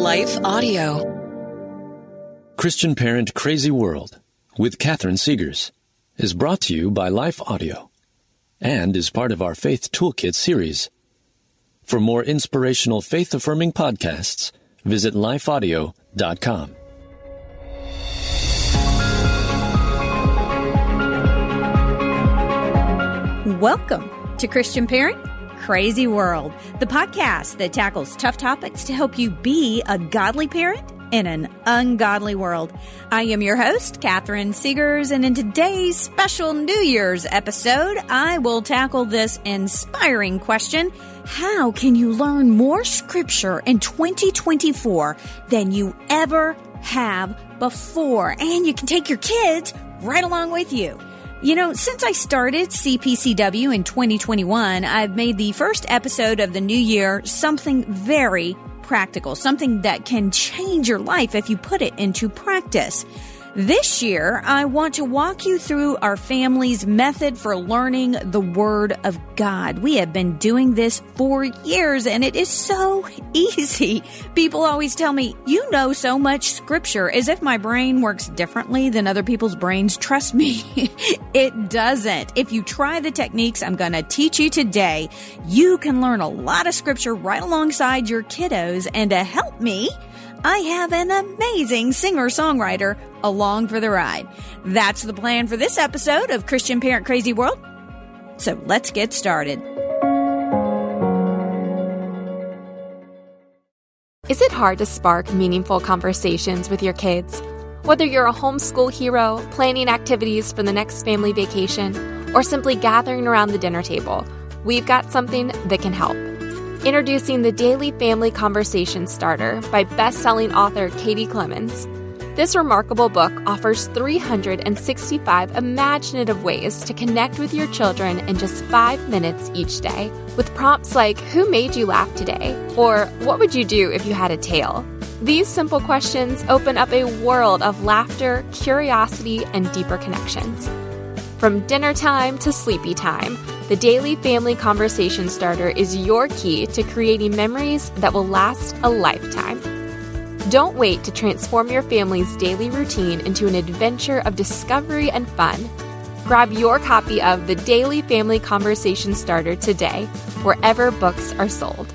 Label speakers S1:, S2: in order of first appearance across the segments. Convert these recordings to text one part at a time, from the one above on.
S1: Life Audio.
S2: Christian Parent Crazy World with Catherine Segars is brought to you by Life Audio and is part of our Faith Toolkit series. For more inspirational faith affirming podcasts, visit lifeaudio.com.
S3: Welcome to Christian Parent Crazy World, the podcast that tackles tough topics to help you be a godly parent in an ungodly world. I am your host, Catherine Segars, and in today's special New Year's episode, I will tackle this inspiring question How can you learn more scripture in 2024 than you ever have before? And you can take your kids right along with you. You know, since I started CPCW in 2021, I've made the first episode of the new year something very practical, something that can change your life if you put it into practice. This year, I want to walk you through our family's method for learning the Word of God. We have been doing this for years and it is so easy. People always tell me, you know so much scripture as if my brain works differently than other people's brains. Trust me, it doesn't. If you try the techniques I'm going to teach you today, you can learn a lot of scripture right alongside your kiddos. And to help me, I have an amazing singer songwriter along for the ride. That's the plan for this episode of Christian Parent Crazy World. So let's get started.
S4: Is it hard to spark meaningful conversations with your kids? Whether you're a homeschool hero, planning activities for the next family vacation, or simply gathering around the dinner table, we've got something that can help. Introducing the Daily Family Conversation Starter by best-selling author Katie Clemons. This remarkable book offers 365 imaginative ways to connect with your children in just 5 minutes each day, with prompts like who made you laugh today or what would you do if you had a tail? These simple questions open up a world of laughter, curiosity, and deeper connections. From dinner time to sleepy time, the Daily Family Conversation Starter is your key to creating memories that will last a lifetime. Don't wait to transform your family's daily routine into an adventure of discovery and fun. Grab your copy of the Daily Family Conversation Starter today, wherever books are sold.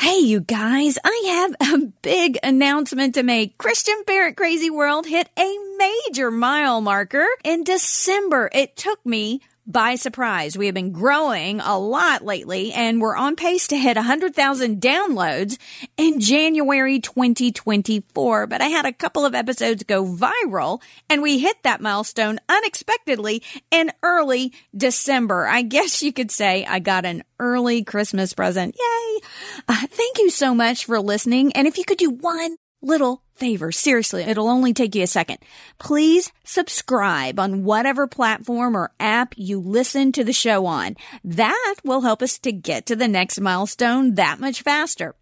S3: Hey, you guys, I have a big announcement to make. Christian Parent Crazy World hit a major mile marker in December. It took me by surprise. We have been growing a lot lately and we're on pace to hit 100,000 downloads in January 2024. But I had a couple of episodes go viral and we hit that milestone unexpectedly in early December. I guess you could say I got an early Christmas present. Yay! Uh, thank you so much for listening. And if you could do one little favor. Seriously, it'll only take you a second. Please subscribe on whatever platform or app you listen to the show on. That will help us to get to the next milestone that much faster.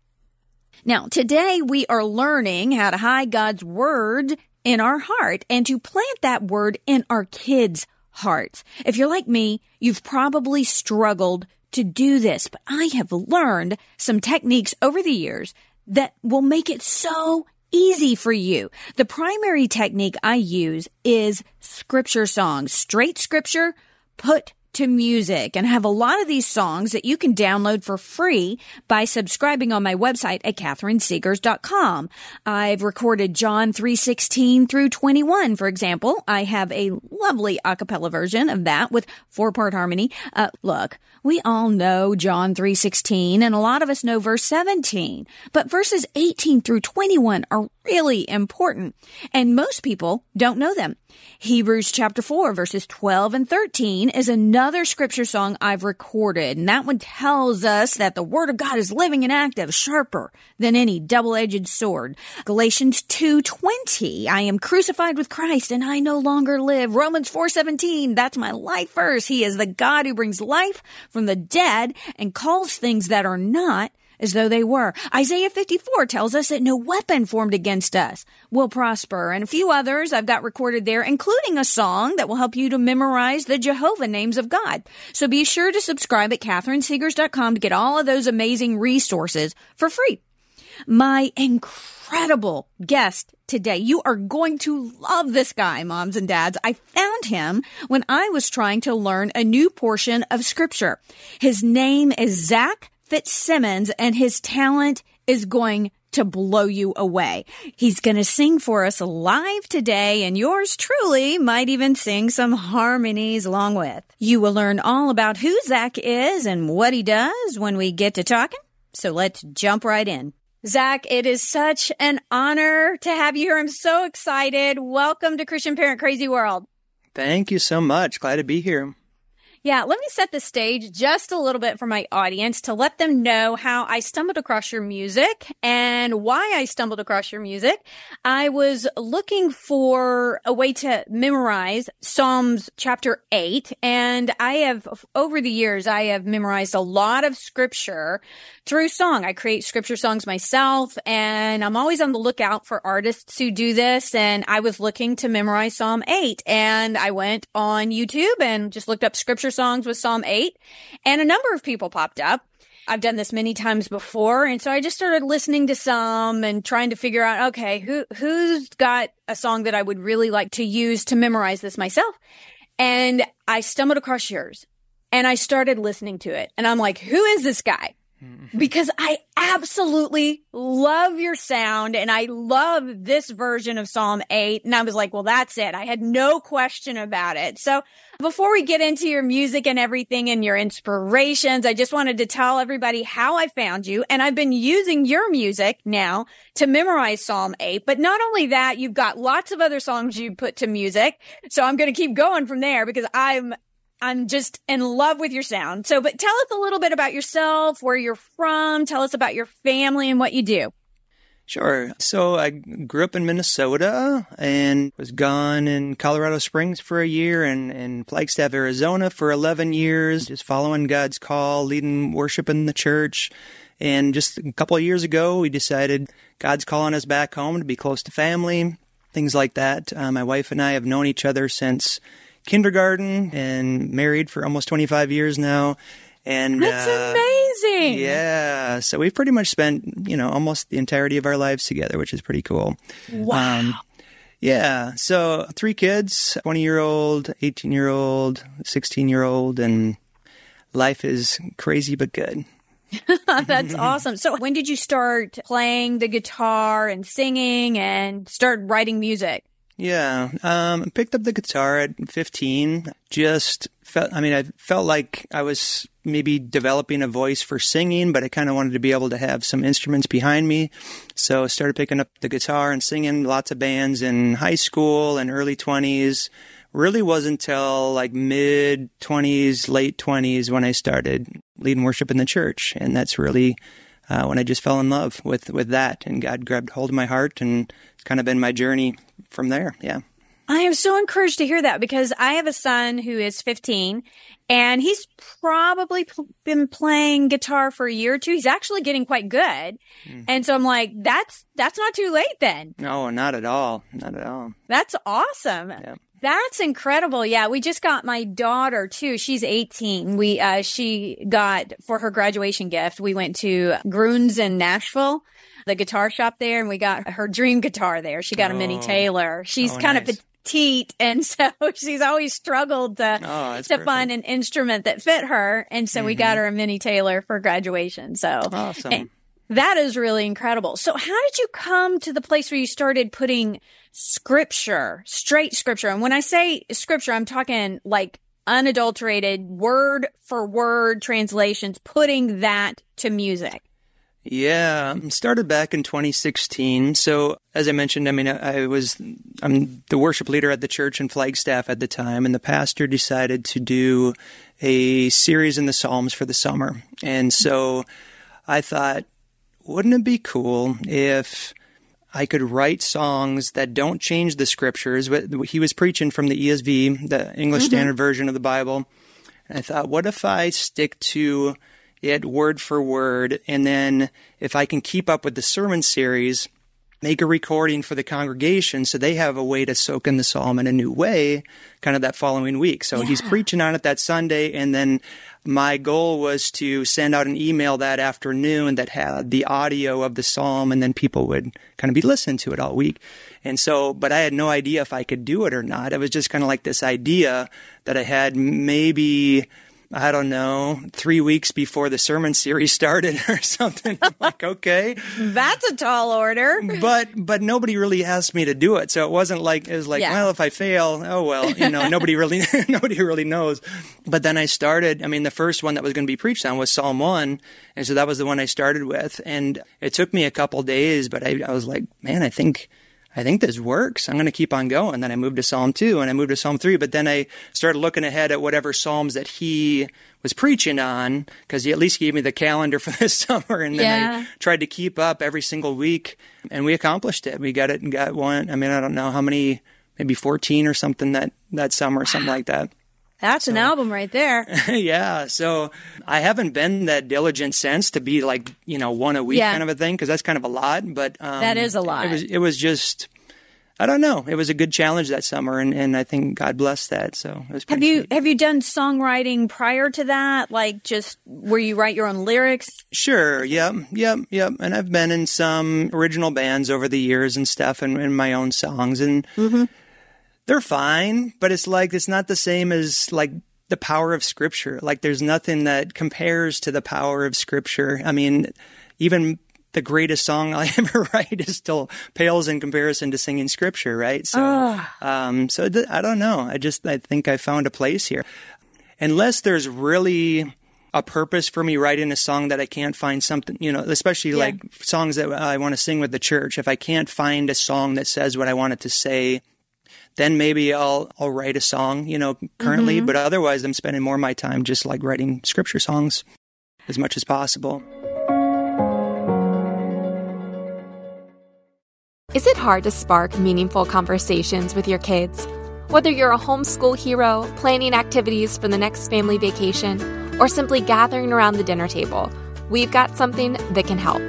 S3: Now, today we are learning how to hide God's word in our heart and to plant that word in our kids' hearts. If you're like me, you've probably struggled to do this, but I have learned some techniques over the years that will make it so easy for you. The primary technique I use is scripture songs, straight scripture put to music and have a lot of these songs that you can download for free by subscribing on my website at catherinesegars.com. I've recorded John 316 through 21, for example. I have a lovely a cappella version of that with four part harmony. Uh, look, we all know John 3:16 and a lot of us know verse 17, but verses 18 through 21 are really important and most people don't know them. Hebrews chapter 4 verses 12 and 13 is another scripture song I've recorded and that one tells us that the word of God is living and active, sharper than any double-edged sword. Galatians 2:20, I am crucified with Christ and I no longer live. Romans 4:17, that's my life verse. He is the God who brings life from the dead and calls things that are not as though they were. Isaiah 54 tells us that no weapon formed against us will prosper and a few others I've got recorded there, including a song that will help you to memorize the Jehovah names of God. So be sure to subscribe at catherinesegars.com to get all of those amazing resources for free. My incredible guest today. You are going to love this guy, moms and dads. I found him when I was trying to learn a new portion of scripture. His name is Zac Fitzsimmons and his talent is going to blow you away. He's going to sing for us live today and yours truly might even sing some harmonies along with. You will learn all about who Zac is and what he does when we get to talking. So let's jump right in. Zac, it is such an honor to have you here. I'm so excited. Welcome to Christian Parent Crazy World.
S1: Thank you so much. Glad to be here.
S3: Yeah, let me set the stage just a little bit for my audience to let them know how I stumbled across your music and why I stumbled across your music. I was looking for a way to memorize Psalms chapter 8 and I have over the years I have memorized a lot of scripture through song. I create scripture songs myself and I'm always on the lookout for artists who do this and I was looking to memorize Psalm 8 and I went on YouTube and just looked up scripture songs with Psalm 8 and a number of people popped up. I've done this many times before. And so I just started listening to some and trying to figure out, okay, who, who's got a song that I would really like to use to memorize this myself? And I stumbled across yours and I started listening to it and I'm like, who is this guy? Because I absolutely love your sound and I love this version of Psalm 8. And I was like, well, that's it. I had no question about it. So before we get into your music and everything and your inspirations, I just wanted to tell everybody how I found you. And I've been using your music now to memorize Psalm 8. But not only that, you've got lots of other songs you put to music. So I'm going to keep going from there because I'm I'm just in love with your sound. So, but tell us a little bit about yourself, where you're from. Tell us about your family and what you do.
S1: Sure. So I grew up in Minnesota and was gone in Colorado Springs for a year and in Flagstaff, Arizona for 11 years, just following God's call, leading worship in the church. And just a couple of years ago, we decided God's calling us back home to be close to family, things like that. Uh, my wife and I have known each other since kindergarten and married for almost 25 years now. And
S3: that's uh, amazing.
S1: Yeah. So we've pretty much spent, you know, almost the entirety of our lives together, which is pretty cool.
S3: Wow. Um,
S1: yeah. So three kids 20 year old, 18 year old, 16 year old, and life is crazy but good.
S3: That's awesome. So when did you start playing the guitar and singing and start writing music?
S1: Yeah, um, picked up the guitar at 15. Just felt, I mean, I felt like I was maybe developing a voice for singing, but I kind of wanted to be able to have some instruments behind me. So I started picking up the guitar and singing lots of bands in high school and early 20s. Really wasn't until like mid 20s, late 20s when I started leading worship in the church. And that's really uh, when I just fell in love with, with that. And God grabbed hold of my heart and it's kind of been my journey from there. Yeah.
S3: I am so encouraged to hear that because I have a son who is 15 and he's probably p- been playing guitar for a year or two. He's actually getting quite good. Mm. And so I'm like, that's, that's not too late then.
S1: No, not at all. Not at all.
S3: That's awesome. Yeah. That's incredible. Yeah, we just got my daughter too. She's 18. We uh she got for her graduation gift. We went to Gruhn's in Nashville, the guitar shop there, and we got her dream guitar there. She got oh. a Mini Taylor. She's
S1: oh,
S3: kind
S1: nice.
S3: of petite, and so she's always struggled to
S1: Oh,
S3: to
S1: perfect.
S3: find an instrument that fit her. And so we got mm-hmm. her a mini Taylor for graduation. So
S1: Awesome.
S3: that is really incredible. So how did you come to the place where you started putting scripture, straight scripture? And when I say scripture, I'm talking like unadulterated word for word translations, putting that to music.
S1: Yeah, started back in 2016. So, as I mentioned, I mean, I, I was I'm the worship leader at the church in Flagstaff at the time, and the pastor decided to do a series in the Psalms for the summer. And so, I thought, wouldn't it be cool if I could write songs that don't change the scriptures? But He was preaching from the ESV, the English mm-hmm. Standard Version of the Bible. And I thought, what if I stick to it word for word, and then if I can keep up with the sermon series, make a recording for the congregation so they have a way to soak in the psalm in a new way, kind of that following week. So he's preaching on it that Sunday, and then my goal was to send out an email that afternoon that had the audio of the psalm, and then people would kind of be listening to it all week. And so, but I had no idea if I could do it or not. It was just kind of like this idea that I had maybe I don't know, three weeks before the sermon series started or something. I'm like, okay.
S3: That's a tall order.
S1: But but nobody really asked me to do it. So it wasn't like it was like,
S3: Yeah.
S1: well, if I fail, oh well, you know, nobody really nobody really knows. But then I started, I mean, the first one that was going to be preached on was Psalm 1, and so that was the one I started with. And it took me a couple days, but I, I was like, man, I think I think this works. I'm going to keep on going. Then I moved to Psalm 2 and I moved to Psalm 3, but then I started looking ahead at whatever Psalms that he was preaching on because he at least gave me the calendar for this summer. And then
S3: Yeah.
S1: I tried to keep up every single week and we accomplished it. We got it and got one. I mean, I don't know how many, maybe 14 or something that, that summer, something like that.
S3: That's an album right there.
S1: yeah. So I haven't been that diligent since to be like, you know, one a week
S3: Yeah.
S1: kind of a thing because that's kind of a lot. But um,
S3: That is a lot.
S1: It was, it was just, I don't know. It was a good challenge that summer, and, and I think God blessed that. So it was
S3: Have you
S1: sweet.
S3: have you done songwriting prior to that? Like just where you write your own lyrics?
S1: Sure. Yep. Yep. Yep. And I've been in some original bands over the years and stuff, and, and my own songs, and they're fine. But it's like it's not the same as like the power of Scripture. Like there's nothing that compares to the power of Scripture. I mean, even the greatest song I ever write is still pales in comparison to singing Scripture, right? So, um, so th- I don't know. I just I think I found a place here unless there's really a purpose for me writing a song that I can't find something, you know, especially like songs that I want to sing with the church. If I can't find a song that says what I want it to say, then maybe I'll I'll write a song, you know, currently. Mm-hmm. But otherwise, I'm spending more of my time just like writing scripture songs as much as possible.
S4: Is it hard to spark meaningful conversations with your kids? Whether you're a homeschool hero, planning activities for the next family vacation, or simply gathering around the dinner table, we've got something that can help.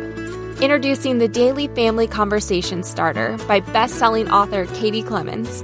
S4: Introducing the Daily Family Conversation Starter by best-selling author Katie Clemons.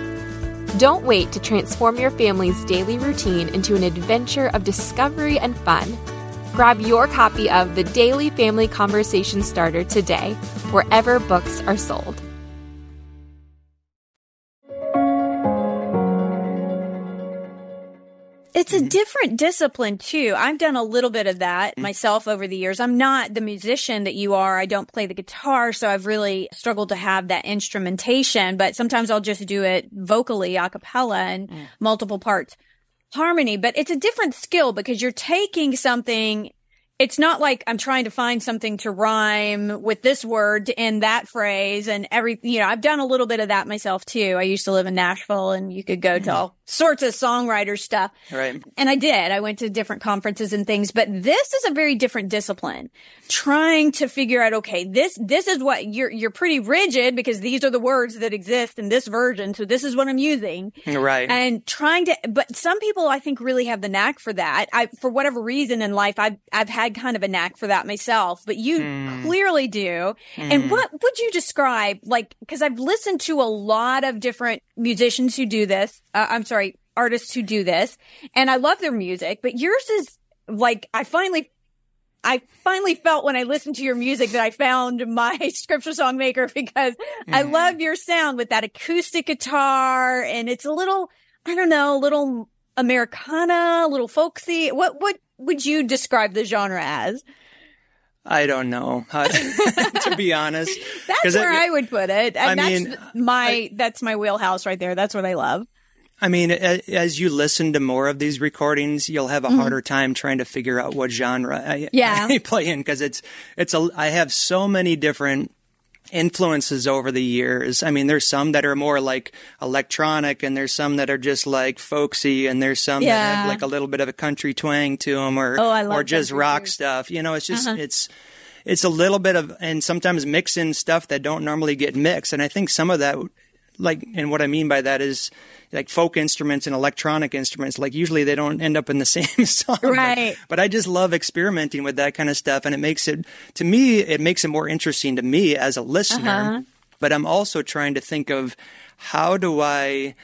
S4: Don't wait to transform your family's daily routine into an adventure of discovery and fun. Grab your copy of the Daily Family Conversation Starter today, wherever books are sold.
S3: It's a mm-hmm. different discipline too. I've done a little bit of that mm. myself over the years. I'm not the musician that you are. I don't play the guitar, so I've really struggled to have that instrumentation, but sometimes I'll just do it vocally, a cappella and mm. multiple parts harmony, but it's a different skill because you're taking something it's not like I'm trying to find something to rhyme with this word in that phrase and every, you know, I've done a little bit of that myself too. I used to live in Nashville and you could go to mm-hmm. all sorts of songwriter stuff.
S1: Right.
S3: And I did. I went to different conferences and things, but this is a very different discipline. Trying to figure out, okay, this, this is what you're, you're pretty rigid because these are the words that exist in this version. So this is what I'm using.
S1: Right.
S3: And trying to, but some people I think really have the knack for that. I, for whatever reason in life, I've, I've had kind of a knack for that myself, but you
S1: Hmm.
S3: clearly do. And what would you describe, like, cause I've listened to a lot of different musicians who do this. Uh, I'm sorry, artists who do this and I love their music, but yours is like, I finally I finally felt when I listened to your music that I found my scripture song maker because I love your sound with that acoustic guitar and it's a little, I don't know, a little Americana, a little folksy. What, what would you describe the genre as?
S1: I don't know, how to be honest.
S3: that's where I, would put it. And
S1: I
S3: that's
S1: mean,
S3: my, that's my wheelhouse right there. That's what I love.
S1: I mean, as you listen to more of these recordings, you'll have a harder time trying to figure out what genre I,
S3: Mm-hmm. Yeah.
S1: I play in because it's it's a I have so many different influences over the years. I mean, there's some that are more like electronic, and there's some that are just like folksy, and there's some that
S3: Yeah.
S1: have like a little bit of a country twang to them, or
S3: Oh,
S1: or just rock
S3: too.
S1: stuff. You know, it's just
S3: Uh-huh.
S1: it's it's a little bit of and sometimes mixing stuff that don't normally get mixed, and I think some of that like and what I mean by that is like folk instruments and electronic instruments like usually they don't end up in the same song but-
S3: Right.
S1: but, I just love experimenting with that kind of stuff and it makes it to me it makes it more interesting to me as a listener
S3: Uh-huh.
S1: but I'm also trying to think of how do I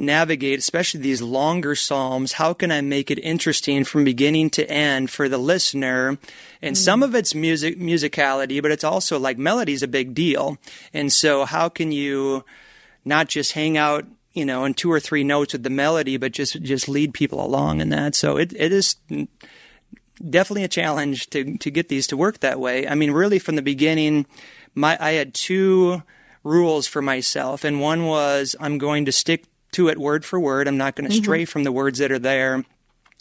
S1: navigate, especially these longer psalms, how can I make it interesting from beginning to end for the listener? And hmm. some of it's music musicality, but it's also like melody's a big deal. And so how can you not just hang out, you know, in two or three notes with the melody, but just just lead people along in that. So it, it is definitely a challenge to to get these to work that way. I mean, really from the beginning, my I had two rules for myself, and one was I'm going to stick to it word for word. I'm not going to mm-hmm. stray from the words that are there.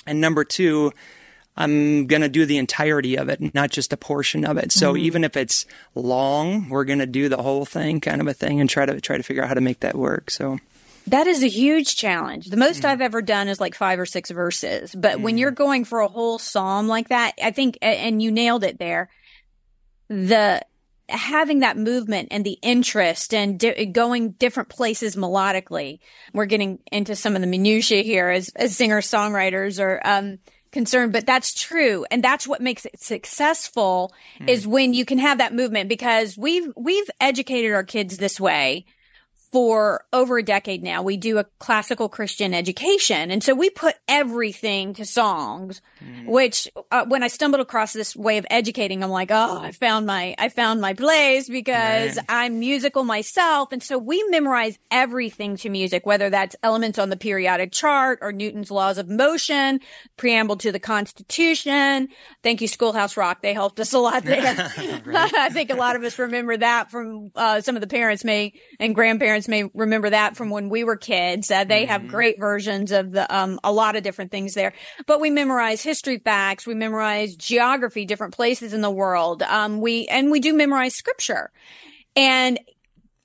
S1: And number two, I'm going to do the entirety of it, not just a portion of it. So mm-hmm. even if it's long, we're going to do the whole thing, kind of a thing, and try to try to figure out how to make that work. So
S3: That is a huge challenge. The most mm-hmm. I've ever done is like five or six verses. But when you're going for a whole psalm like that, I think, and you nailed it there, the having that movement and the interest and di- going different places melodically. We're getting into some of the minutiae here as, as singer songwriters are, um, concerned, but that's true. And that's what makes it successful is when you can have that movement because we've, we've educated our kids this way for over a decade now. We do a classical Christian education. And so we put everything to songs, which uh, when I stumbled across this way of educating, I'm like, oh, I found my, I found my place because
S1: Right.
S3: I'm musical myself. And so we memorize everything to music, whether that's elements on the periodic chart or Newton's laws of motion, preamble to the Constitution. Thank you, Schoolhouse Rock. They helped us a lot there. I think a lot of us remember that from uh, some of the parents may and grandparents may remember that from when we were kids. Uh, they have great versions of the um, a lot of different things there. But we memorize history facts, we memorize geography, different places in the world. Um, we and we do memorize scripture, and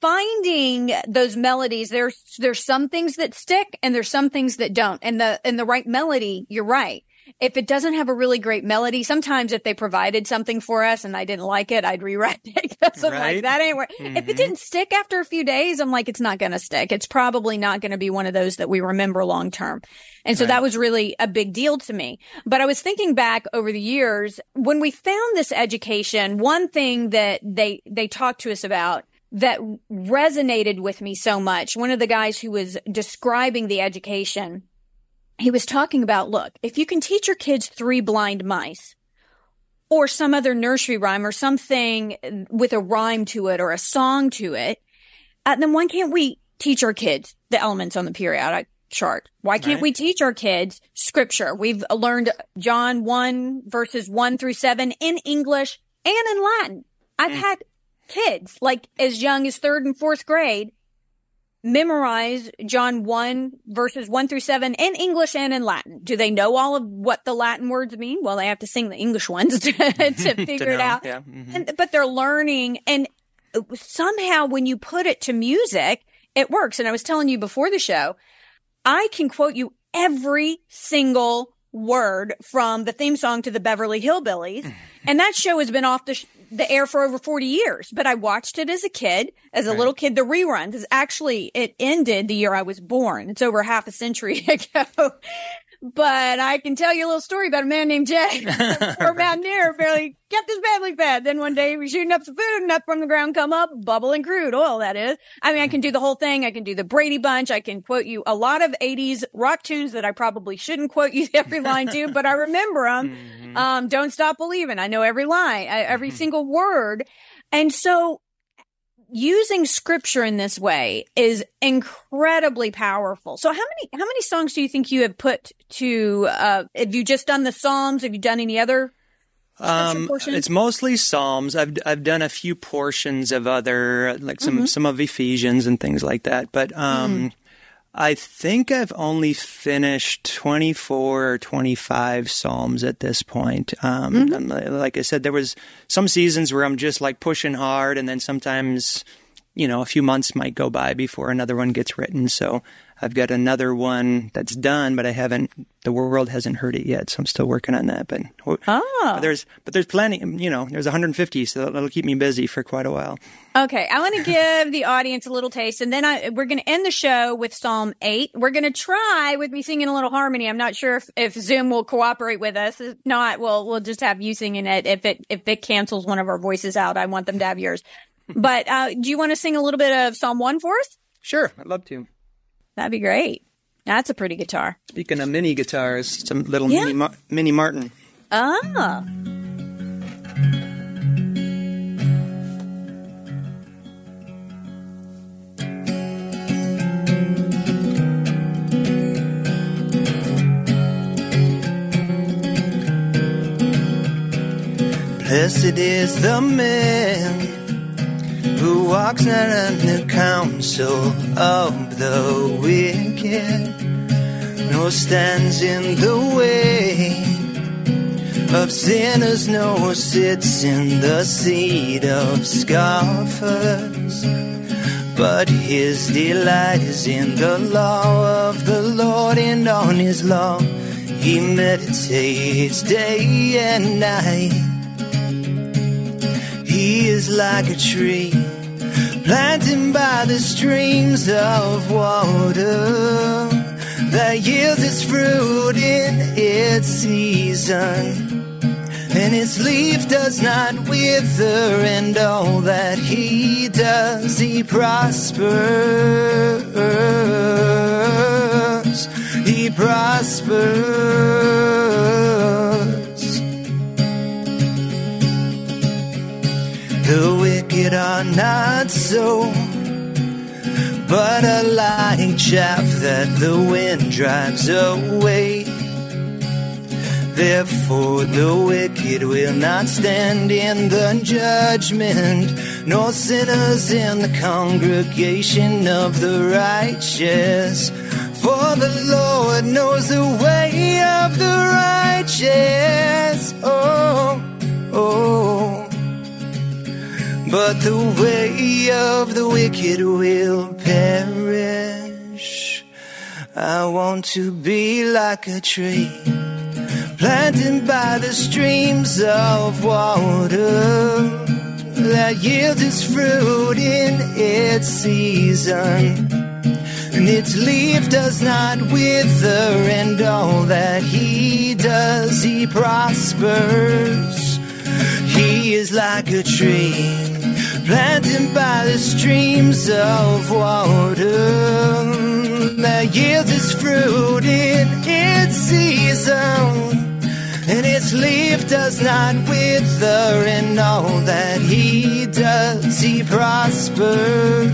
S3: finding those melodies there's there's some things that stick and there's some things that don't and the and the right melody you're right if it doesn't have a really great melody sometimes if they provided something for us and i didn't like it i'd rewrite it. 'cause I'm like that ain't where if it mm-hmm. didn't stick after a few days i'm like it's not gonna stick. It's probably not gonna be one of those that we remember long term. And so that was really a big deal to me. But i was thinking back over the years when we found this education one thing that they they talked to us about that resonated with me so much. One of the guys who was describing the education, he was talking about, look, if you can teach your kids three blind mice or some other nursery rhyme or something with a rhyme to it or a song to it, uh, then why can't we teach our kids the elements on the periodic chart? Why can't
S1: Right.
S3: we teach our kids scripture? We've learned John 1 verses 1 through 7 in English and in Latin. I've had kids like as young as third and fourth grade memorize John 1 verses 1 through 7 in English and in Latin? Do they know all of what the Latin words mean? Well, they have to sing the English ones to, to figure it out.
S1: yeah, mhm.
S3: And, but they're learning and somehow when you put it to music, it works. And I was telling you before the show, I can quote you every single word from the theme song to the Beverly Hillbillies. and that show has been off the, sh- the air for over 40 years, but I watched it as a kid, as a little kid. The reruns is actually, it ended the year I was born. It's over half a century ago. But I can tell you a little story about a man named Jay. Poor mountaineer barely kept his family fed. Then one day he was shooting up some food and up from the ground come up bubbling crude oil, that is. I mean, I can do the whole thing. I can do the Brady Bunch. I can quote you a lot of 80s rock tunes that I probably shouldn't quote you every line to, but I remember them. Um, Don't Stop Believing. I know every line, every single word. And so using scripture in this way is incredibly powerful. So how many how many songs do you think you have put to uh have you just done the Psalms? Have you done any other
S1: Um,
S3: portions?
S1: it's mostly Psalms. I've I've done a few portions of other like some
S3: Mm-hmm.
S1: some of Ephesians and things like that. But um, I think I've only finished twenty four or twenty five Psalms at this point. Um,
S3: Mm-hmm.
S1: um, Like I said, there was some seasons where I'm just like pushing hard, and then sometimes you know a few months might go by before another one gets written. So I've got another one that's done, but I haven't. The world hasn't heard it yet, so I'm still working on that. But
S3: Ah.
S1: but there's but there's plenty. You know, there's 150, so that'll keep me busy for quite a while.
S3: Okay, I want to give the audience a little taste, and then I, we're going to end the show with Psalm 8. We're going to try with me singing a little harmony. I'm not sure if, if Zoom will cooperate with us. If not, we'll, we'll just have you singing it. If it, if it cancels one of our voices out, I want them to have yours. But, uh, do you want to sing a little bit of Psalm 1 for us?
S1: Sure, I'd love to.
S3: That'd be great. That's a pretty guitar.
S1: Speaking of mini guitars, some little
S3: Yeah.
S1: mini Mar- mini Martin.
S3: Ah.
S1: Blessed is the man who walks not the counsel of the wicked, nor stands in the way of sinners, nor sits in the seat of scoffers. But his delight is in the law of the Lord, and on his law he meditates day and night. He is like a tree planted by the streams of water that yields its fruit in its season. And its leaf does not wither, and all that he does, he prospers. He prospers. The wicked are not so, but a lying chaff that the wind drives away. Therefore, the wicked will not stand in the judgment, nor sinners in the congregation of the righteous. For the Lord knows the way of the righteous. Oh, oh. But the way of the wicked will perish. I want to be like a tree planted by the streams of water that yields its fruit in its season. And its leaf does not wither, and all that he does, he prospers. He is like a tree planted by the streams of water that yields its fruit in its season. And its leaf does not wither, and all that he does, he prospers.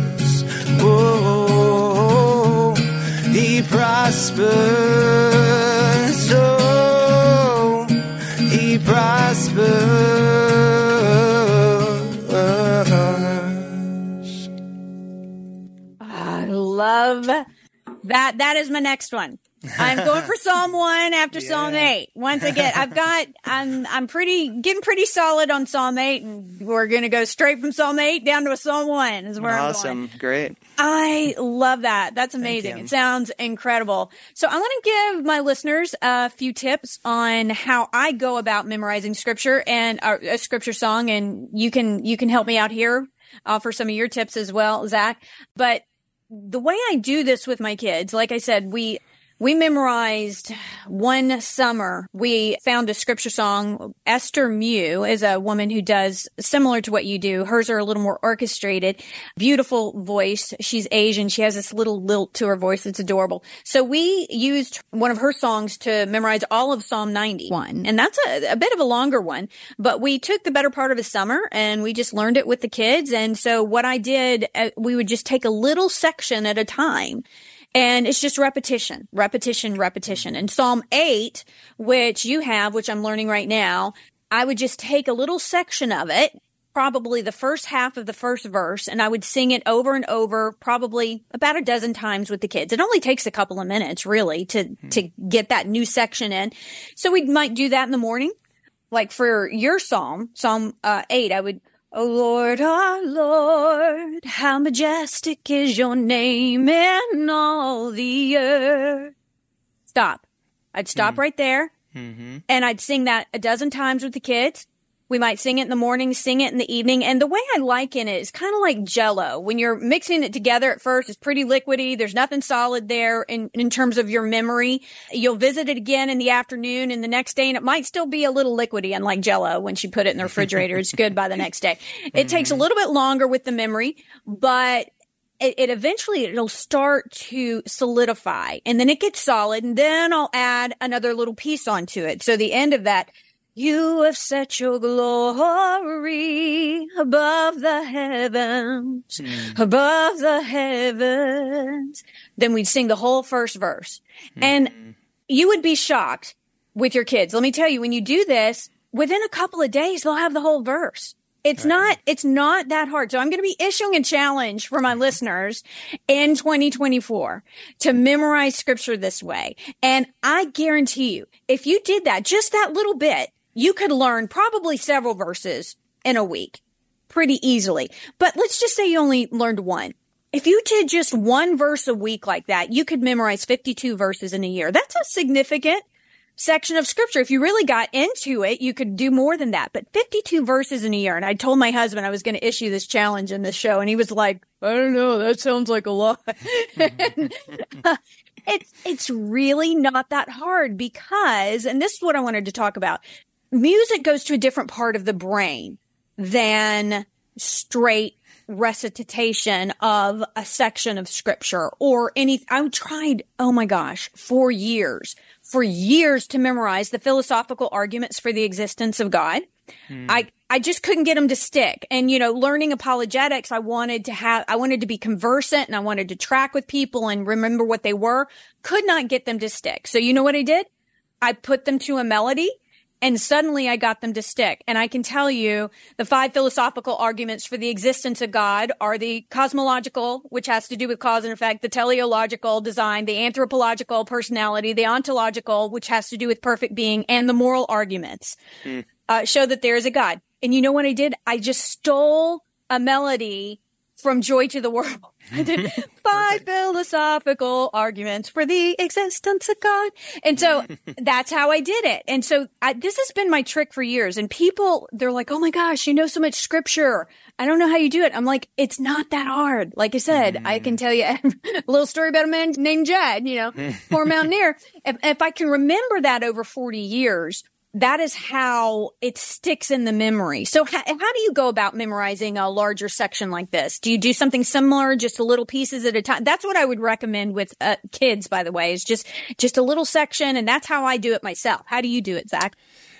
S1: Oh, he prospers.
S3: That that is my next one. I'm going for Psalm one after yeah. Psalm eight. Once again, I've got I'm I'm pretty getting pretty solid on Psalm eight, and we're going to go straight from Psalm eight down to a Psalm one. Is where
S1: awesome.
S3: I'm going.
S1: Great.
S3: I love that. That's amazing. It sounds incredible. So I want to give my listeners a few tips on how I go about memorizing scripture and uh, a scripture song, and you can you can help me out here. Offer some of your tips as well, Zac. But the way I do this with my kids, like I said, we we memorized one summer. We found a scripture song. Esther Mui is a woman who does similar to what you do. Hers are a little more orchestrated, beautiful voice. She's Asian. She has this little lilt to her voice. It's adorable. So we used one of her songs to memorize all of Psalm 91. And that's a, a bit of a longer one, but we took the better part of a summer and we just learned it with the kids. And so what I did, uh, we would just take a little section at a time and it's just repetition, repetition, repetition. And Psalm 8, which you have, which I'm learning right now, I would just take a little section of it, probably the first half of the first verse, and I would sing it over and over, probably about a dozen times with the kids. It only takes a couple of minutes, really, to, hmm. to get that new section in. So we might do that in the morning. Like for your psalm, Psalm uh, 8, I would O Lord, our Lord, how majestic is your name in all the earth. Stop. I'd stop mm-hmm. right there mm-hmm. and I'd sing that a dozen times with the kids. We might sing it in the morning, sing it in the evening. And the way I liken it is kind of like jello. When you're mixing it together at first, it's pretty liquidy. There's nothing solid there in, in terms of your memory. You'll visit it again in the afternoon and the next day, and it might still be a little liquidy, unlike jello when you put it in the refrigerator. it's good by the next day. It mm-hmm. takes a little bit longer with the memory, but it, it, eventually it'll start to solidify and then it gets solid and then I'll add another little piece onto it. So the end of that you have set your glory above the heavens, mm. above the heavens. Then we'd sing the whole first verse. Mm. And you would be shocked with your kids. Let me tell you, when you do this, within a couple of days, they'll have the whole verse. It's right. not, it's not that hard. So I'm going to be issuing a challenge for my listeners in 2024 to memorize scripture this way. And I guarantee you, if you did that, just that little bit, you could learn probably several verses in a week pretty easily. But let's just say you only learned one. If you did just one verse a week like that, you could memorize 52 verses in a year. That's a significant section of scripture. If you really got into it, you could do more than that. But 52 verses in a year. And I told my husband I was going to issue this challenge in this show. And he was like, I don't know. That sounds like a lot. Uh, it's, it's really not that hard because, and this is what I wanted to talk about music goes to a different part of the brain than straight recitation of a section of scripture or any I tried oh my gosh for years for years to memorize the philosophical arguments for the existence of God. Hmm. I I just couldn't get them to stick. And you know learning apologetics I wanted to have I wanted to be conversant and I wanted to track with people and remember what they were could not get them to stick. So you know what I did? I put them to a melody and suddenly I got them to stick. And I can tell you the five philosophical arguments for the existence of God are the cosmological, which has to do with cause and effect, the teleological design, the anthropological personality, the ontological, which has to do with perfect being, and the moral arguments mm. uh, show that there is a God. And you know what I did? I just stole a melody from Joy to the World. I did five philosophical arguments for the existence of God. And so that's how I did it. And so I, this has been my trick for years. And people, they're like, Oh my gosh, you know so much scripture. I don't know how you do it. I'm like, it's not that hard. Like I said, mm. I can tell you a little story about a man named Jed, you know, poor mountaineer. If, if I can remember that over 40 years, that is how it sticks in the memory. So how, how, do you go about memorizing a larger section like this? Do you do something similar, just a little pieces at a time? That's what I would recommend with uh, kids, by the way, is just, just a little section. And that's how I do it myself. How do you do it, Zac?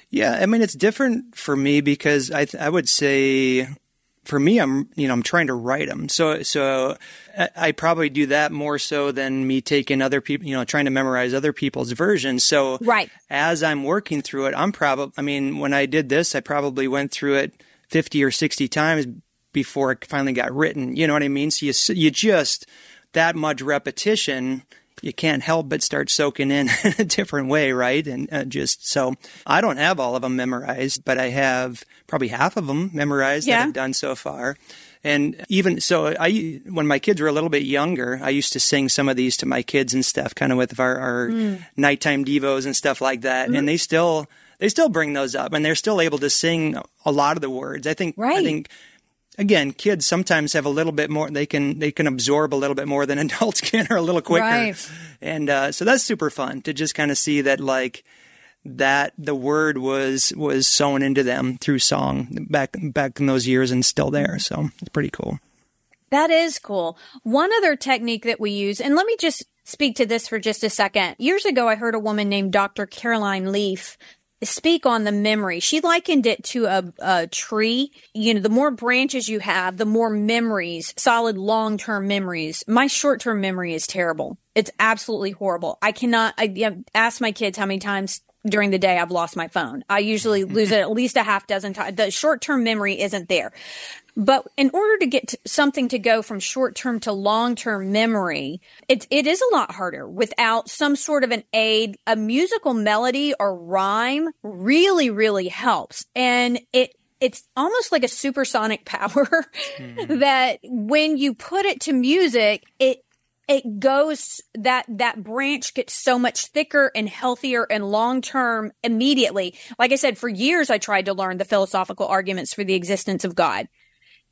S1: Yeah. I mean, it's different for me because I, th- I would say for me, I'm you know I'm trying to write them. So so I probably do that more so than me taking other people, you know, trying to memorize other people's versions. So
S3: right
S1: as I'm working through it, I'm probably. I mean, when I did this, I probably went through it fifty or sixty times before it finally got written. You know what I mean? So you you just that much repetition you can't help but start soaking in a different way, right? And uh, just so I don't have all of them memorized, but I have probably half of them memorized
S3: Yeah.
S1: that I've done so far. And even so, I when my kids were a little bit younger, I used to sing some of these to my kids and stuff, kind of with our, our nighttime devos and stuff like that. And they still they still bring those up, and they're still able to sing a lot of the words. I think.
S3: right.
S1: I think again, kids sometimes have a little bit more. They can they can absorb a little bit more than adults can, or a little quicker.
S3: Right.
S1: And uh, so that's super fun to just kind of see that like that the word was was sewn into them through song back back in those years and still there. So it's pretty cool.
S3: That is cool. One other technique that we use, and let me just speak to this for just a second. Years ago, I heard a woman named Dr. Caroline Leaf speak on the memory. She likened it to a, a tree. You know, the more branches you have, the more memories, solid long term memories. My short term memory is terrible. It's absolutely horrible. I cannot, I yeah, ask my kids how many times during the day I've lost my phone. I usually mm-hmm. lose it at least a half dozen times. The short term memory isn't there. But in order to get to something to go from short term to long term memory, it, it is a lot harder without some sort of an aid. A musical melody or rhyme really, really helps. And it, it's almost like a supersonic power mm-hmm. that when you put it to music, it, it goes that that branch gets so much thicker and healthier and long term immediately. Like I said, for years I tried to learn the philosophical arguments for the existence of God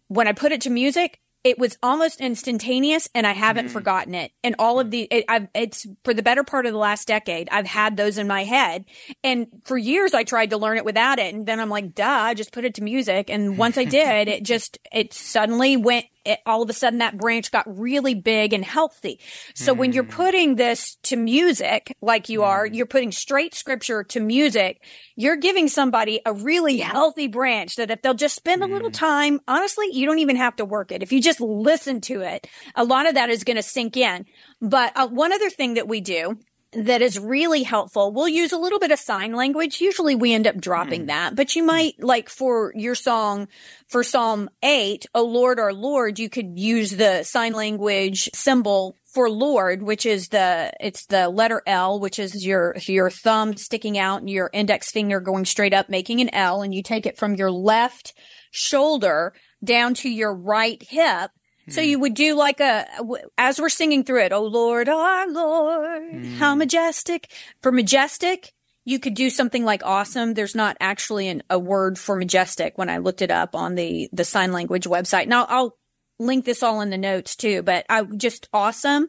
S3: when I put it to music, it was almost instantaneous and I haven't mm-hmm. forgotten it. And all of the, it, I've, it's for the better part of the last decade, I've had those in my head. And for years I tried to learn it without it. And then I'm like, duh, I just put it to music. And once I did, it just, it suddenly went, it, all of a sudden that branch got really big and healthy. So when you're hmm. putting this to music, like you are, hmm. you're putting straight scripture to music, you're giving somebody a really healthy branch that if they'll just spend a little hmm. time, honestly, you don't even have to work it. If you just listen to it, a lot of that is going to sink in. But uh, one other thing that we do that is really helpful. We'll use a little bit of sign language. Usually we end up dropping mm. that, but you might like for your song for Psalm 8, O Lord, our Lord, you could use the sign language symbol for Lord, which is the, it's the letter L, which is your, your thumb sticking out and your index finger going straight up, making an L, and you take it from your left shoulder down to your right hip. So you would do like a, as we're singing through it, oh Lord, our Lord, hmm. how majestic. For majestic, you could do something like awesome. There's not actually an, a word for majestic when I looked it up on the, the sign language website. Now I'll link this all in the notes too, but I just awesome.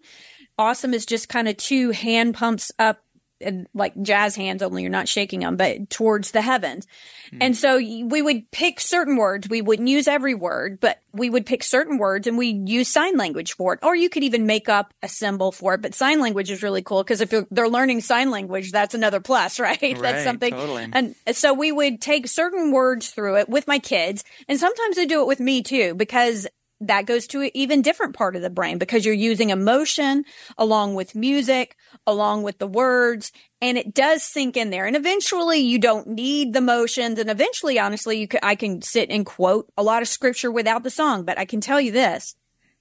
S3: Awesome is just kind of two hand pumps up and like jazz hands, only you're not shaking them, but towards the heavens. Hmm. And so we would pick certain words. We wouldn't use every word, but we would pick certain words and we use sign language for it. Or you could even make up a symbol for it. But sign language is really cool because if you're, they're learning sign language, that's another plus, right?
S1: Right,
S3: that's something.
S1: totally.
S3: And so we would take certain words through it with my kids. And sometimes they do it with me too, because that goes to an even different part of the brain because you're using emotion along with music, along with the words, and it does sink in there. And eventually you don't need the motions. And eventually, honestly, you can, I can sit and quote a lot of scripture without the song, but I can tell you this.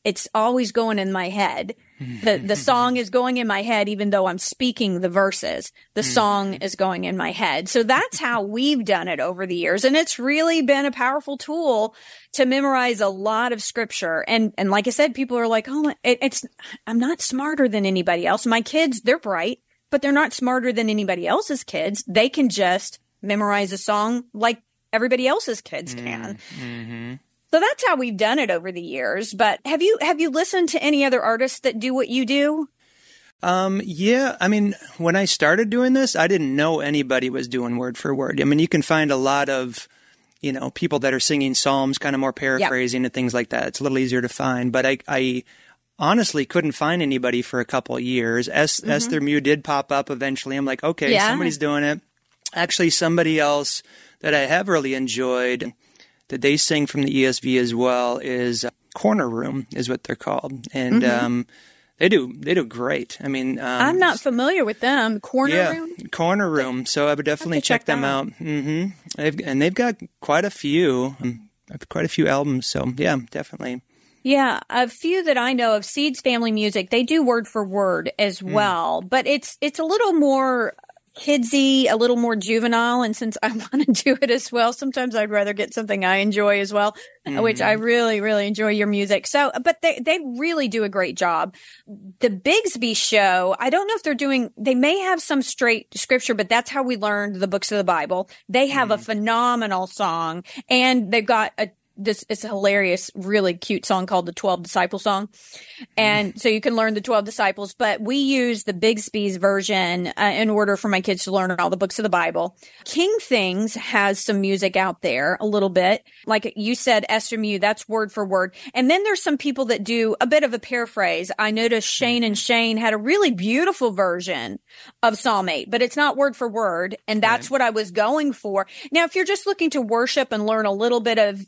S3: It's always going in my head. The the song is going in my head even though I'm speaking the verses. The hmm. song is going in my head. So that's how we've done it over the years and it's really been a powerful tool to memorize a lot of scripture. And and like I said people are like, "Oh, it, it's I'm not smarter than anybody else. My kids, they're bright, but they're not smarter than anybody else's kids. They can just memorize a song like everybody else's kids can." Mm-hmm. Mm-hmm. So that's how we've done it over the years. But have you have you listened to any other artists that do what you do?
S1: Um, yeah, I mean, when I started doing this, I didn't know anybody was doing word for word. I mean, you can find a lot of, you know, people that are singing psalms, kind of more paraphrasing and things like that. It's a little easier to find, but I, I honestly couldn't find anybody for a couple of years. Es- Esther Mui did pop up eventually. I'm like, okay,
S3: Yeah.
S1: somebody's doing it. Actually, somebody else that I have really enjoyed that they sing from the ESV as well is uh, Corner Room is what they're called, and um, they do they do great. I mean, um,
S3: I'm not familiar with them. Corner
S1: yeah,
S3: room.
S1: Corner Room. So I would definitely
S3: check
S1: check, them
S3: that
S1: out. hmm They've, and they've got quite a few, um, quite a few albums. So yeah, definitely.
S3: Yeah, a few that I know of Seeds Family Music, they do word for word as
S1: Hmm.
S3: well, but it's it's a little more kidsy, a little more juvenile and since I want to do it as well, sometimes I'd rather get something I enjoy as well, which I mm-hmm. really really enjoy your music. So, but they they really do a great job. The Bigsby show, I don't know if they're doing they may have some straight scripture, but that's how we learned the books of the Bible. They have a mm-hmm. phenomenal song and they've got a this it's a hilarious, really cute song called the 12 Disciples Song. And so you can learn the 12 disciples, but we use the Bigsby's version uh, in order for my kids to learn all the books of the Bible. King Things has some music out there a little bit. Like you said, Esther Mui, that's word for word. And then there's some people that do a bit of a paraphrase. I noticed Shane and Shane had a really beautiful version of Psalm 8, but it's not word for word. And that's what I was going for. Now, if you're just looking to worship and learn a little bit of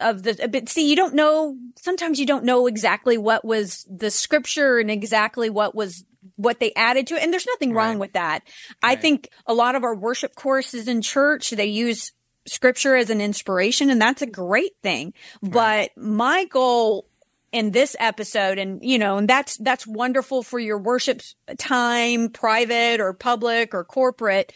S3: of the but see you don't know sometimes you don't know exactly what was the scripture and exactly what was what they added to it and there's nothing wrong
S1: Right.
S3: with that. I think a lot of our worship courses in church they use scripture as an inspiration and that's a great thing. But my goal in this episode and you know and that's that's wonderful for your worship time private or public or corporate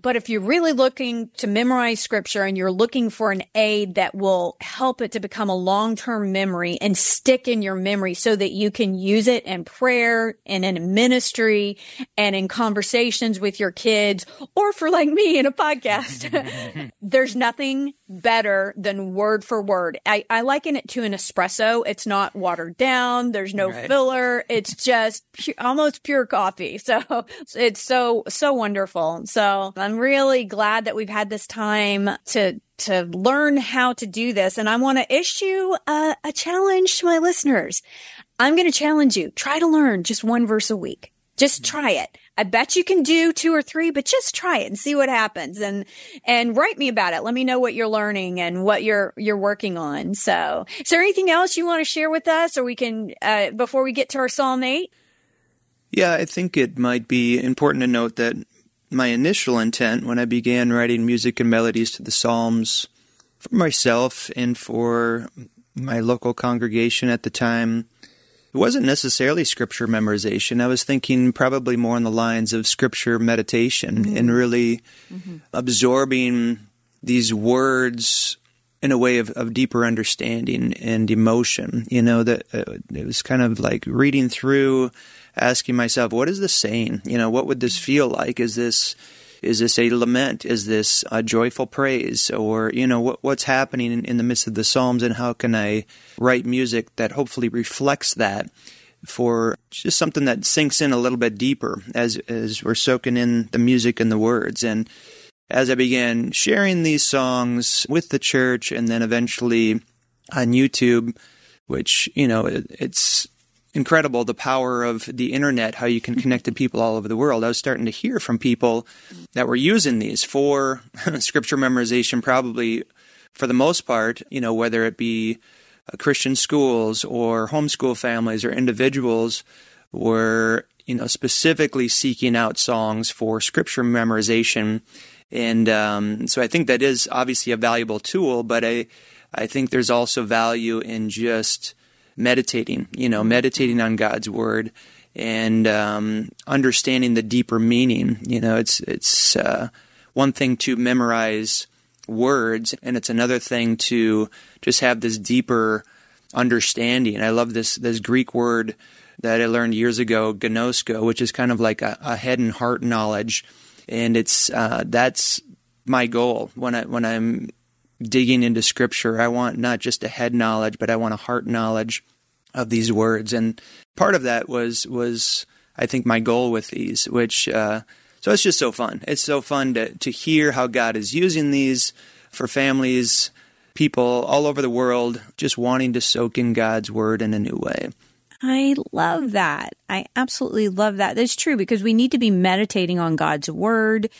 S3: but if you're really looking to memorize scripture and you're looking for an aid that will help it to become a long-term memory and stick in your memory so that you can use it in prayer and in ministry and in conversations with your kids or for like me in a podcast, there's nothing better than word for word. I, I liken it to an espresso. It's not watered down. There's no
S1: Right.
S3: filler. It's just pu- almost pure coffee. So it's so, so wonderful. So I'm really glad that we've had this time to, to learn how to do this. And I want to issue a, a challenge to my listeners. I'm going to challenge you. Try to learn just one verse a week. Just mm-hmm. try it. I bet you can do two or three, but just try it and see what happens and, and write me about it. Let me know what you're learning and what you're, you're working on. So is there anything else you want to share with us or we can, uh, before we get to our Psalm 8?
S1: Yeah, I think it might be important to note that my initial intent when I began writing music and melodies to the Psalms for myself and for my local congregation at the time, it wasn't necessarily scripture memorization. I was thinking probably more on the lines of scripture meditation and really absorbing these words in a way of, of deeper understanding and emotion. You know, that uh, it was kind of like reading through, asking myself, what is this saying? You know, what would this feel like? Is this is this a lament? Is this a joyful praise? Or, you know, what, what's happening in, in the midst of the Psalms and how can I write music that hopefully reflects that for just something that sinks in a little bit deeper as, as we're soaking in the music and the words. And as I began sharing these songs with the church and then eventually on YouTube, which, you know, it, it's incredible the power of the internet, how you can connect to people all over the world. I was starting to hear from people that were using these for scripture memorization, probably for the most part, you know, whether it be uh, Christian schools or homeschool families or individuals were, you know, specifically seeking out songs for scripture memorization. And um, so I think that is obviously a valuable tool, but I, I think there's also value in just meditating, you know, meditating on God's word and um, understanding the deeper meaning. You know, it's it's uh, one thing to memorize words, and it's another thing to just have this deeper understanding. I love this this Greek word that I learned years ago, ginosko, which is kind of like a, a head and heart knowledge, and it's uh, that's my goal when I when I'm digging into scripture. I want not just a head knowledge, but I want a heart knowledge of these words. And part of that was was I think my goal with these, which uh, so it's just so fun. It's so fun to to hear how God is using these for families, people all over the world, just wanting to soak in God's word in a new way.
S3: I love that. I absolutely love that. That's true because we need to be meditating on God's word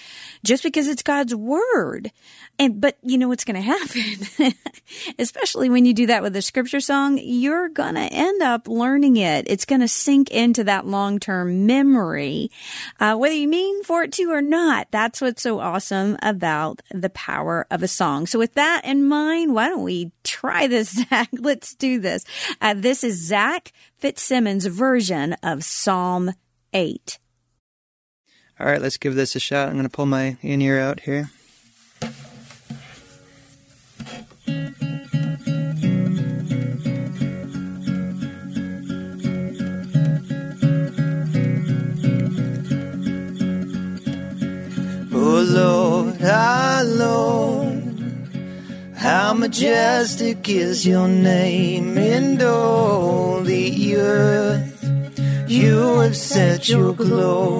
S3: just because it's God's word And, but you know what's going to happen? Especially when you do that with a scripture song, you're going to end up learning it. It's going to sink into that long term memory, uh, whether you mean for it to or not. That's what's so awesome about the power of a song. So with that in mind, why don't we try this, Zac? Let's do this. Uh, this is Zac Fitzsimmons' version of Psalm 8.
S1: All right, let's give this a shot. I'm going to pull my in ear out here. Oh Lord, our Lord, how majestic is your name in all the earth. You have set your glory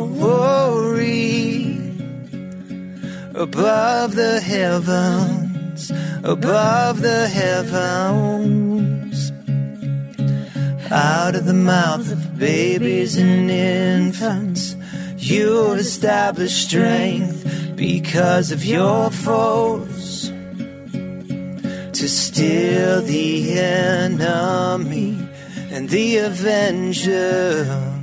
S1: above the heavens, above the heavens. Out of the mouth of babies and infants, you establish strength because of your foes to steal the enemy and the avenger.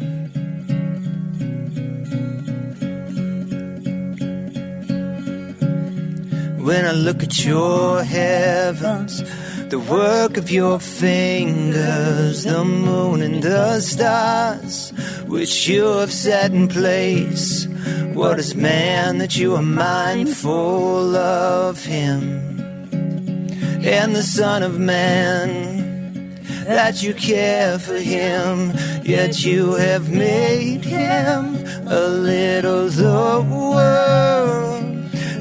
S1: When I look at your heavens, the work of your fingers, the moon and the stars, which you have set in place. What is man that you are mindful of him? And the Son of Man, that you care for him, yet you have made him a little lower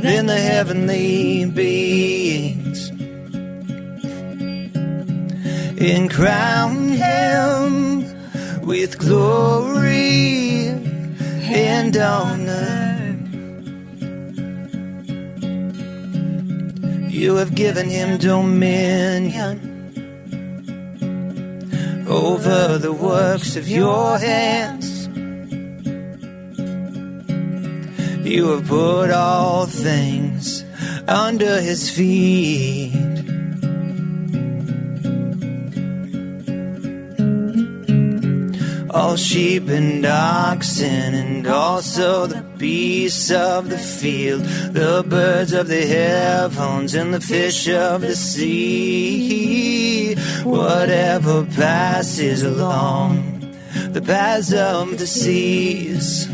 S1: than the heavenly beings. And crown him with glory and honor. You have given him dominion over the works of your hands. You have put all things under his feet. All sheep and oxen, and also the beasts of the field, the birds of the heavens, and the fish of the sea. Whatever passes along the paths of the seas.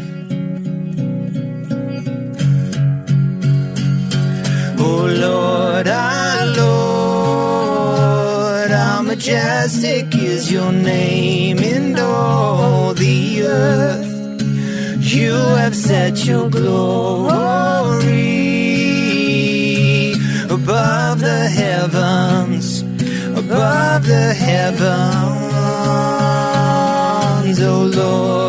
S1: Oh Lord, our Lord, how majestic is your name in all the earth. You have set your glory above the heavens, above the heavens. Oh Lord,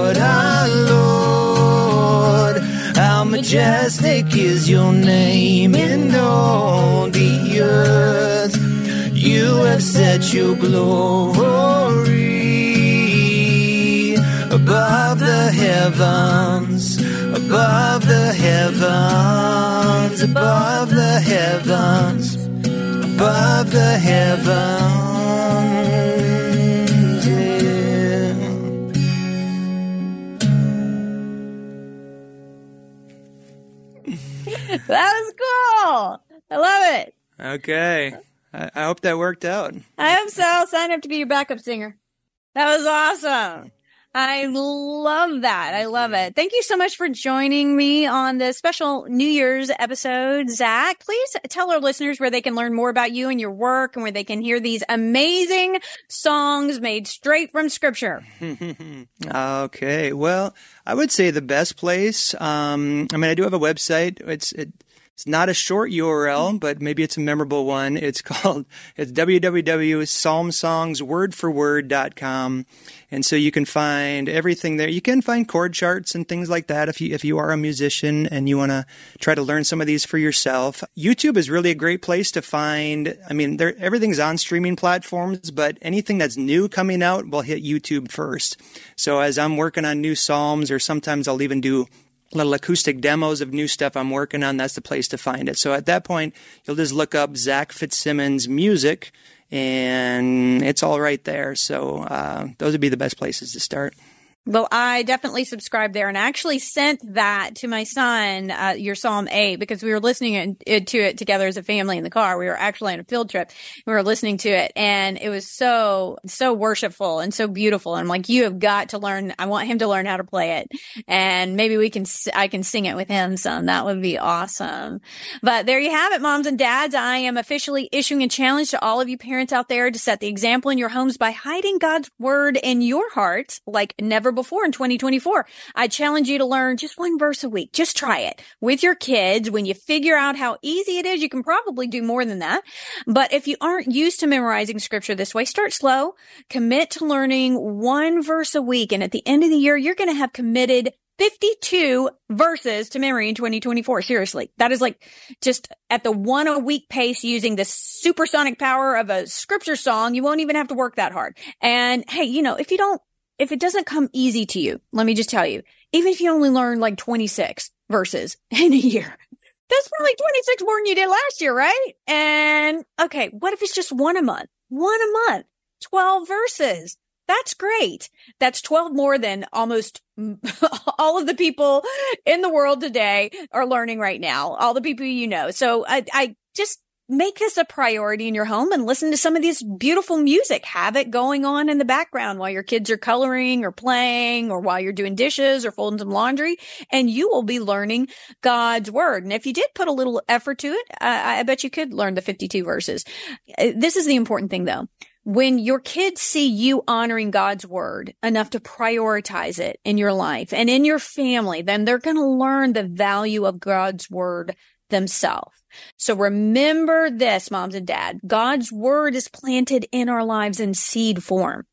S1: majestic is your name in all the earth. You have set your glory above the heavens, above the heavens, above the heavens, above the heavens.
S3: Cool. I love it.
S1: Okay. I, I hope that worked out.
S3: I hope so. Sign up to be your backup singer. That was awesome. I love that. I love it. Thank you so much for joining me on this special New Year's episode. Zac, please tell our listeners where they can learn more about you and your work and where they can hear these amazing songs made straight from scripture.
S1: Okay. Well, I would say the best place. Um, I mean, I do have a website. It's it, it's not a short URL, mm-hmm. but maybe it's a memorable one. It's called it's www.psalmsongswordforword.com, and so you can find everything there. You can find chord charts and things like that if you if you are a musician and you want to try to learn some of these for yourself. YouTube is really a great place to find. I mean, there everything's on streaming platforms, but anything that's new coming out will hit YouTube first. So as I'm working on new psalms, or sometimes I'll even do little acoustic demos of new stuff I'm working on, that's the place to find it. So at that point, you'll just look up Zac Fitzsimmons music and it's all right there. So uh, those would be the best places to start.
S3: Well, I definitely subscribed there and I actually sent that to my son, uh, your Psalm 8, because we were listening to it together as a family in the car. We were actually on a field trip. We were listening to it and it was so, so worshipful and so beautiful. And I'm like, you have got to learn. I want him to learn how to play it and maybe we can, I can sing it with him some. That would be awesome. But there you have it, moms and dads. I am officially issuing a challenge to all of you parents out there to set the example in your homes by hiding God's word in your hearts like never before in 2024. I challenge you to learn just one verse a week. Just try it with your kids. When you figure out how easy it is, you can probably do more than that. But if you aren't used to memorizing scripture this way, start slow, commit to learning one verse a week. And at the end of the year, you're going to have committed 52 verses to memory in 2024. Seriously. That is like just at the one a week pace using the supersonic power of a scripture song. You won't even have to work that hard. And hey, you know, if you don't if it doesn't come easy to you, let me just tell you, even if you only learn like 26 verses in a year, that's probably 26 more than you did last year, right? And okay, what if it's just one a month? One a month, 12 verses. That's great. That's 12 more than almost all of the people in the world today are learning right now. All the people you know. So I, I just make this a priority in your home and listen to some of this beautiful music. Have it going on in the background while your kids are coloring or playing or while you're doing dishes or folding some laundry. And you will be learning God's word. And if you did put a little effort to it, I, I bet you could learn the 52 verses. Uh, this is the important thing though. When your kids see you honoring God's word enough to prioritize it in your life and in your family, then they're going to learn the value of God's word themselves. So remember this, moms and dad. God's word is planted in our lives in seed form.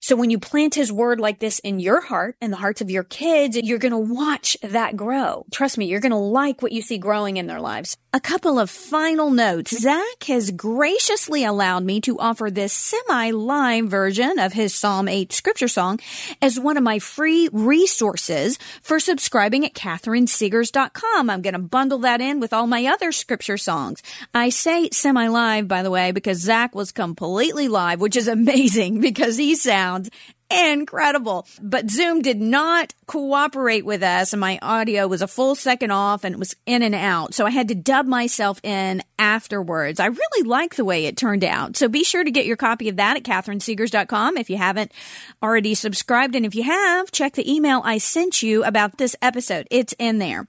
S3: So when you plant his word like this in your heart and the hearts of your kids, you're going to watch that grow. Trust me, you're going to like what you see growing in their lives. A couple of final notes. Zac has graciously allowed me to offer this semi-live version of his Psalm 8 scripture song as one of my free resources for subscribing at catherinesegars.com. I'm going to bundle that in with all my other scripture songs. I say semi-live, by the way, because Zac was completely live, which is amazing because he sounds incredible. But Zoom did not cooperate with us and my audio was a full second off and it was in and out. So I had to dub myself in afterwards. I really like the way it turned out. So be sure to get your copy of that at catherinesegars.com if you haven't already subscribed. And if you have, check the email I sent you about this episode. It's in there.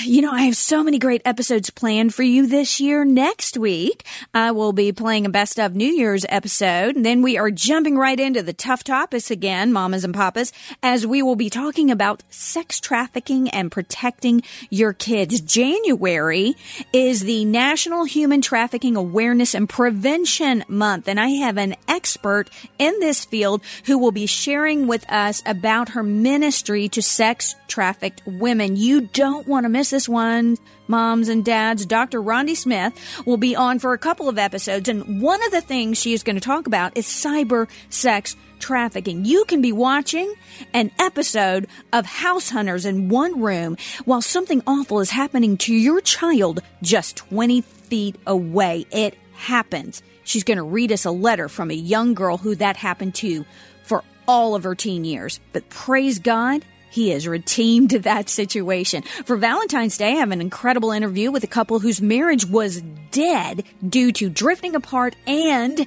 S3: You know, I have so many great episodes planned for you this year. Next week, I will be playing a best of New Year's episode. And then we are jumping right into the tough topics again, mamas and papas, as we will be talking about sex trafficking and protecting your kids. January is the National Human Trafficking Awareness and Prevention Month. And I have an expert in this field who will be sharing with us about her ministry to sex trafficked women. You don't want to miss this one, moms and dads. Dr. Rondi Smith will be on for a couple of episodes, and one of the things she is going to talk about is cyber sex trafficking. You can be watching an episode of House Hunters in one room while something awful is happening to your child just 20 feet away. It happens. She's going to read us a letter from a young girl who that happened to for all of her teen years. But praise God, he has redeemed that situation. For Valentine's Day, I have an incredible interview with a couple whose marriage was dead due to drifting apart and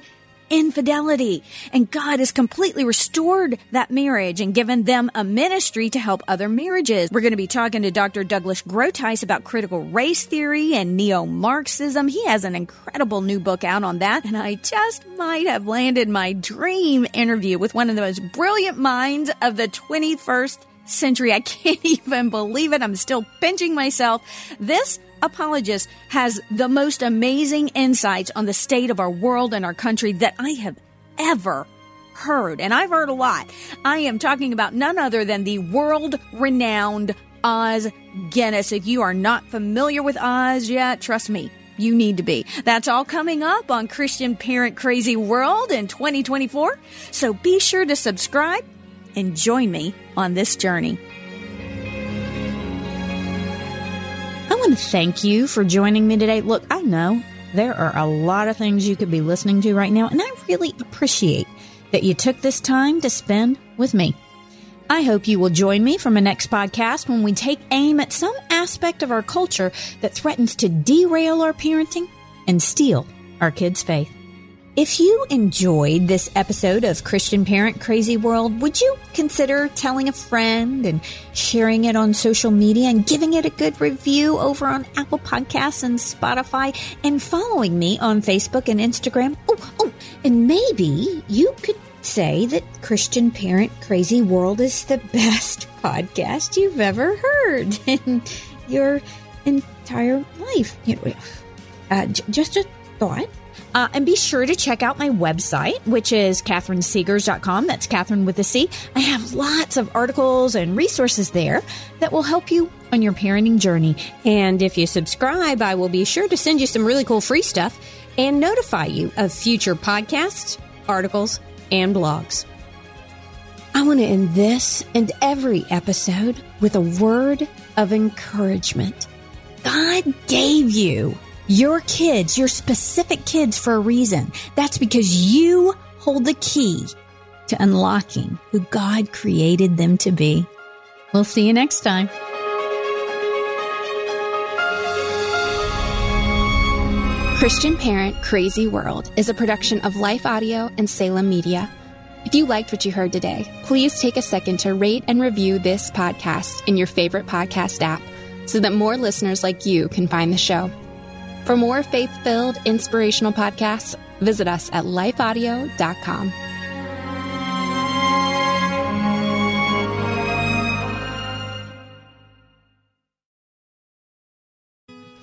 S3: infidelity. And God has completely restored that marriage and given them a ministry to help other marriages. We're going to be talking to Dr. Douglas Groothuis about critical race theory and neo-Marxism. He has an incredible new book out on that. And I just might have landed my dream interview with one of the most brilliant minds of the 21st century. I can't even believe it. I'm still pinching myself. This apologist has the most amazing insights on the state of our world and our country that I have ever heard. And I've heard a lot. I am talking about none other than the world renowned Os Guinness. If you are not familiar with Os yet, trust me, you need to be. That's all coming up on Christian Parent Crazy World in 2024. So be sure to subscribe and join me on this journey. I want to thank you for joining me today. Look, I know there are a lot of things you could be listening to right now, and I really appreciate that you took this time to spend with me. I hope you will join me for my next podcast when we take aim at some aspect of our culture that threatens to derail our parenting and steal our kids' faith. If you enjoyed this episode of Christian Parent Crazy World, would you consider telling a friend and sharing it on social media and giving it a good review over on Apple Podcasts and Spotify and following me on Facebook and Instagram? Oh, oh, and maybe you could say that Christian Parent Crazy World is the best podcast you've ever heard in your entire life. Uh, just a thought. Uh, and be sure to check out my website, which is catherinesegars.com. That's Catherine with a C. I have lots of articles and resources there that will help you on your parenting journey. And if you subscribe, I will be sure to send you some really cool free stuff and notify you of future podcasts, articles, and blogs. I want to end this and every episode with a word of encouragement. God gave you your kids, your specific kids for a reason. That's because you hold the key to unlocking who God created them to be. We'll see you next time.
S4: Christian Parent Crazy World is a production of Life Audio and Salem Media. If you liked what you heard today, please take a second to rate and review this podcast in your favorite podcast app so that more listeners like you can find the show. For more faith filled, inspirational podcasts, visit us at lifeaudio.com.